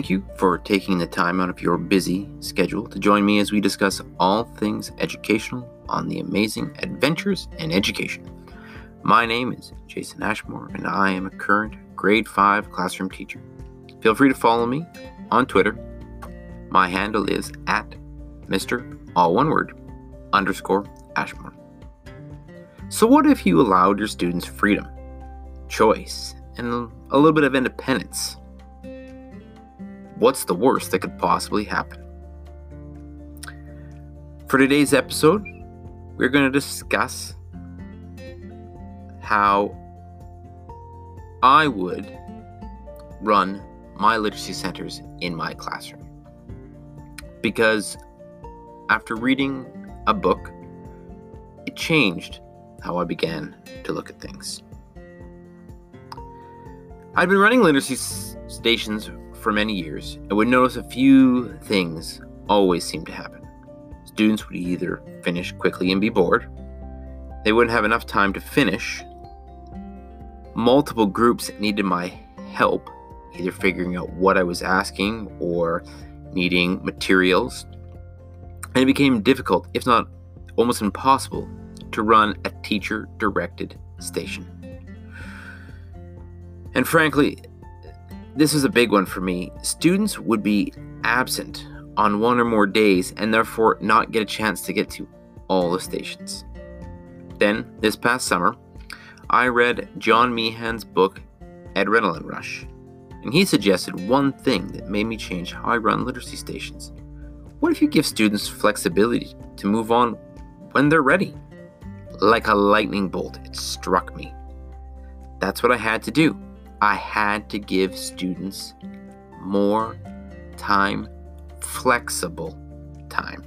Thank you for taking the time out of your busy schedule to join me as we discuss all things educational on the amazing adventures in education. My name is Jason Ashmore, and I am a current grade 5 classroom teacher. Feel free to follow me on Twitter. My handle is at Mr. All one word underscore Ashmore. So, what if you allowed your students freedom, choice, and a little bit of independence? What's the worst that could possibly happen? For today's episode, we're going to discuss how I would run my literacy centers in my classroom. Because after reading a book, it changed how I began to look at things. I'd been running literacy stations for many years and would notice a few things always seemed to happen. Students would either finish quickly and be bored, they wouldn't have enough time to finish, multiple groups needed my help, either figuring out what I was asking or needing materials, and it became difficult, if not almost impossible, to run a teacher directed station. And frankly, this was a big one for me. Students would be absent on one or more days and therefore not get a chance to get to all the stations. Then, this past summer, I read John Meehan's book, EDrenaline Rush, and he suggested one thing that made me change how I run literacy stations. What if you give students flexibility to move on when they're ready? Like a lightning bolt, it struck me. That's what I had to do. I had to give students more time, flexible time.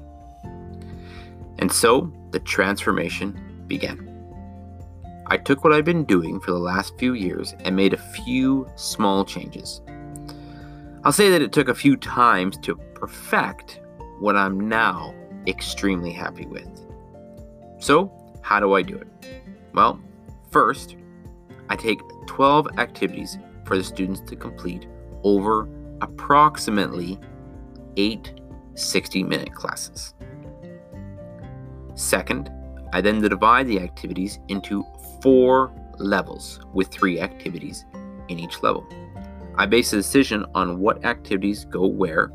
And so the transformation began. I took what I've been doing for the last few years and made a few small changes. I'll say that it took a few times to perfect what I'm now extremely happy with. So, how do I do it? Well, first, I take 12 activities for the students to complete over approximately 8 60 minute classes. Second, I then divide the activities into four levels with three activities in each level. I base a decision on what activities go where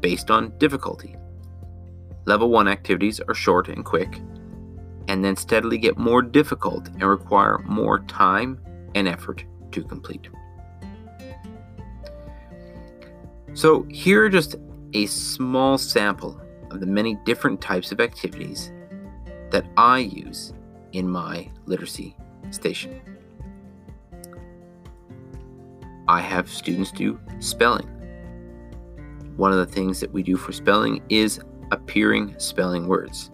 based on difficulty. Level 1 activities are short and quick, and then steadily get more difficult and require more time and effort to complete. So, here are just a small sample of the many different types of activities that I use in my literacy station. I have students do spelling. One of the things that we do for spelling is appearing spelling words.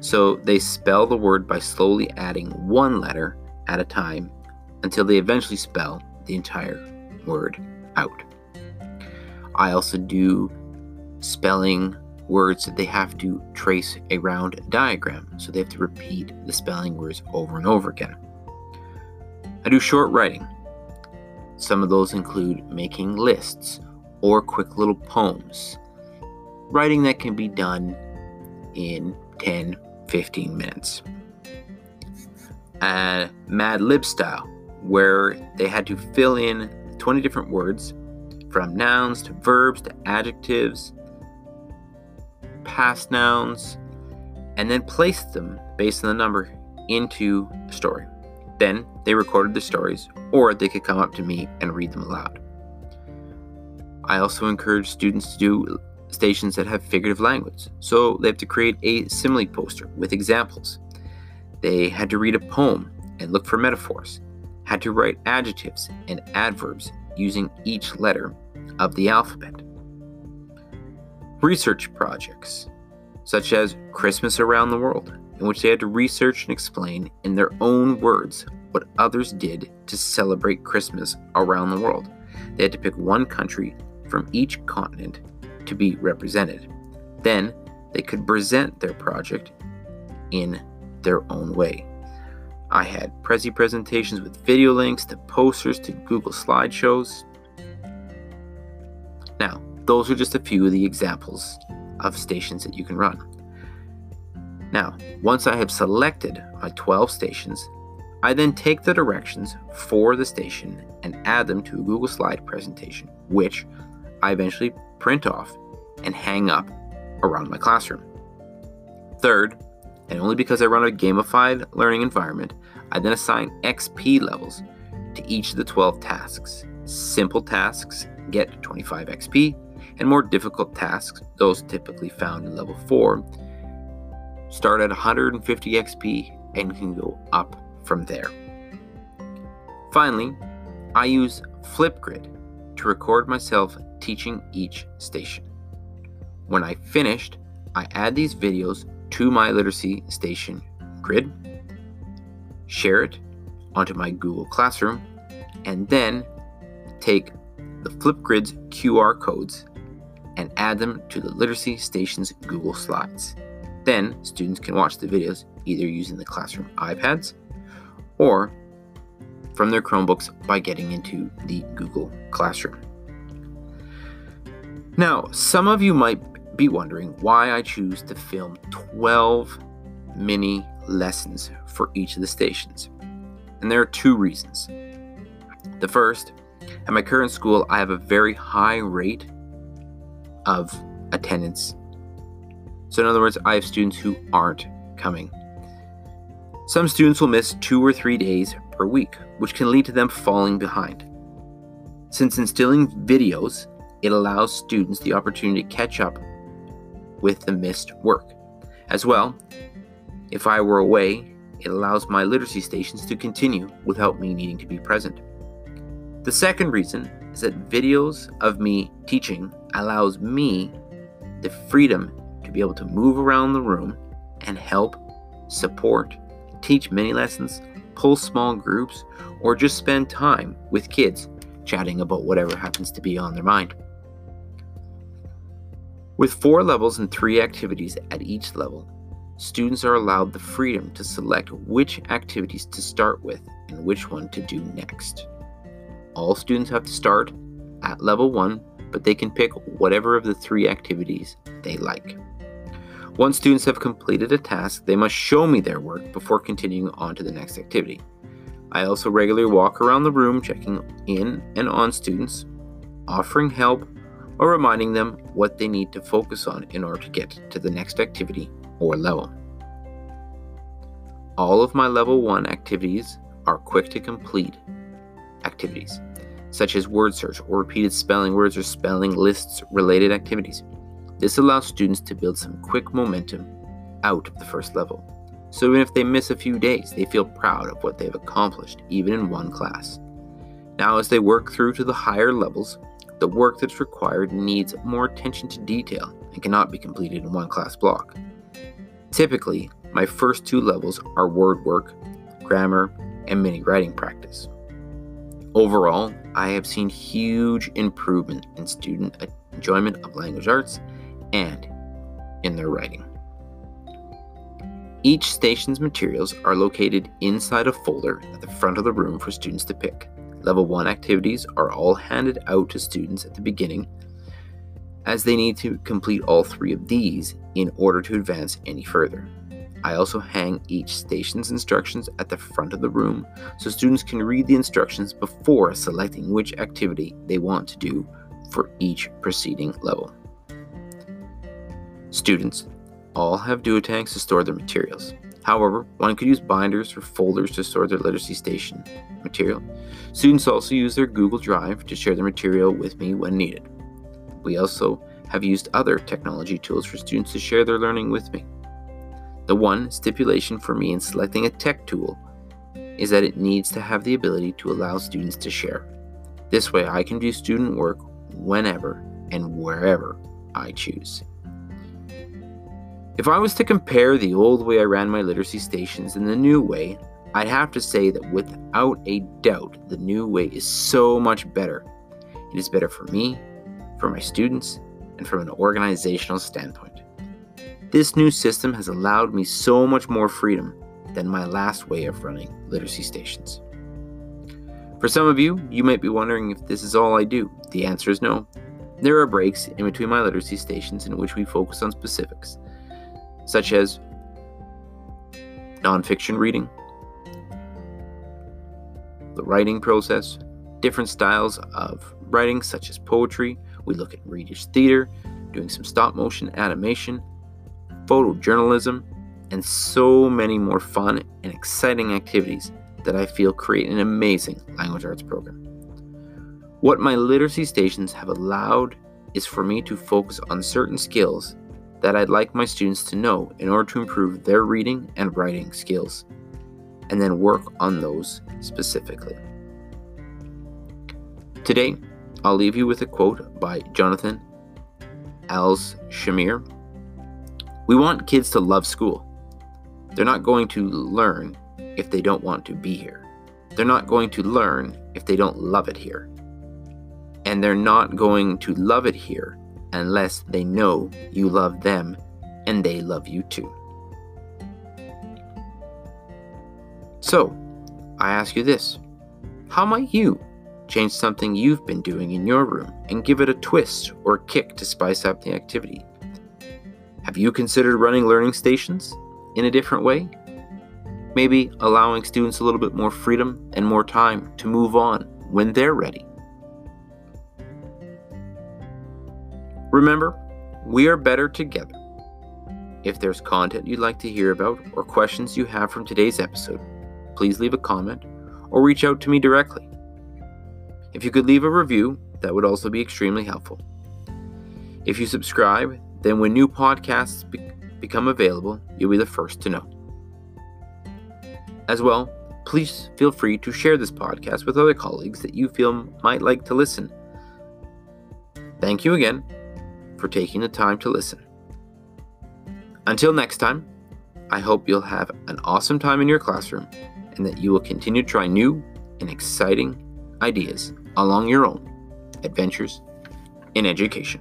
So they spell the word by slowly adding one letter at a time until they eventually spell the entire word out. I also do spelling words that they have to trace around a round diagram, so they have to repeat the spelling words over and over again. I do short writing. Some of those include making lists or quick little poems. Writing that can be done in 10, 15 minutes. Uh, Mad Lib style, where they had to fill in 20 different words from nouns to verbs to adjectives, past nouns, and then placed them based on the number into a story. Then they recorded the stories, or they could come up to me and read them aloud. I also encourage students to do stations that have figurative language, so they have to create a simile poster with examples. They had to read a poem and look for metaphors, had to write adjectives and adverbs using each letter of the alphabet. Research projects, such as Christmas Around the World, in which they had to research and explain in their own words what others did to celebrate Christmas around the world. They had to pick one country from each continent to be represented. Then they could present their project in their own way. I had Prezi presentations with video links to posters to Google slideshows. Now, those are just a few of the examples of stations that you can run. Now, once I have selected my 12 stations, I then take the directions for the station and add them to a Google Slide presentation, which I eventually print off and hang up around my classroom. Third, and only because I run a gamified learning environment, I then assign XP levels to each of the 12 tasks. Simple tasks get 25 XP, and more difficult tasks, those typically found in level 4, start at 150 XP and can go up from there. Finally, I use Flipgrid to record myself teaching each station. When I finished, I add these videos to my literacy station grid, share it onto my Google Classroom, and then take the Flipgrid's QR codes and add them to the literacy station's Google Slides. Then students can watch the videos either using the classroom iPads or from their Chromebooks by getting into the Google Classroom. Now, some of you might be wondering why I choose to film 12 mini lessons for each of the stations. And there are two reasons. The first, at my current school, I have a very high rate of attendance. So, in other words, I have students who aren't coming. Some students will miss two or three days per week, which can lead to them falling behind. Since instilling videos, it allows students the opportunity to catch up with the missed work. As well, if I were away, it allows my literacy stations to continue without me needing to be present. The second reason is that videos of me teaching allows me the freedom to be able to move around the room and help, support, teach mini lessons, pull small groups, or just spend time with kids chatting about whatever happens to be on their mind. With four levels and three activities at each level, students are allowed the freedom to select which activities to start with and which one to do next. All students have to start at level 1, but they can pick whatever of the three activities they like. Once students have completed a task, they must show me their work before continuing on to the next activity. I also regularly walk around the room checking in and on students, offering help, or reminding them what they need to focus on in order to get to the next activity or level. All of my level 1 activities are quick to complete activities, such as word search or repeated spelling words or spelling lists related activities. This allows students to build some quick momentum out of the first level. So even if they miss a few days, they feel proud of what they've accomplished, even in one class. Now, as they work through to the higher levels, the work that's required needs more attention to detail and cannot be completed in one class block. Typically, my first two levels are word work, grammar, and mini writing practice. Overall, I have seen huge improvement in student enjoyment of language arts and in their writing. Each station's materials are located inside a folder at the front of the room for students to pick. Level 1 activities are all handed out to students at the beginning, as they need to complete all three of these in order to advance any further. I also hang each station's instructions at the front of the room so students can read the instructions before selecting which activity they want to do for each preceding level. Students all have duotangs to store their materials. However, one could use binders or folders to store their literacy station material. Students also use their Google Drive to share their material with me when needed. We also have used other technology tools for students to share their learning with me. The one stipulation for me in selecting a tech tool is that it needs to have the ability to allow students to share. This way, I can do student work whenever and wherever I choose. If I was to compare the old way I ran my literacy stations and the new way, I'd have to say that without a doubt, the new way is so much better. It is better for me, for my students, and from an organizational standpoint. This new system has allowed me so much more freedom than my last way of running literacy stations. For some of you, you might be wondering if this is all I do. The answer is no. There are breaks in between my literacy stations in which we focus on specifics, such as nonfiction reading, the writing process, different styles of writing, such as poetry. We look at readers' theater, doing some stop motion animation, photojournalism, and so many more fun and exciting activities that I feel create an amazing language arts program. What my literacy stations have allowed is for me to focus on certain skills that I'd like my students to know in order to improve their reading and writing skills, and then work on those specifically. Today, I'll leave you with a quote by Jonathan Alsheimer. We want kids to love school. They're not going to learn if they don't want to be here. They're not going to learn if they don't love it here. And they're not going to love it here unless they know you love them and they love you too. So, I ask you this How might you change something you've been doing in your room and give it a twist or a kick to spice up the activity? Have you considered running learning stations in a different way? Maybe allowing students a little bit more freedom and more time to move on when they're ready. Remember, we are better together. If there's content you'd like to hear about or questions you have from today's episode, please leave a comment or reach out to me directly. If you could leave a review, that would also be extremely helpful. If you subscribe, then when new podcasts be- become available, you'll be the first to know. As well, please feel free to share this podcast with other colleagues that you feel might like to listen. Thank you again for taking the time to listen. Until next time, I hope you'll have an awesome time in your classroom and that you will continue to try new and exciting ideas along your own adventures in education.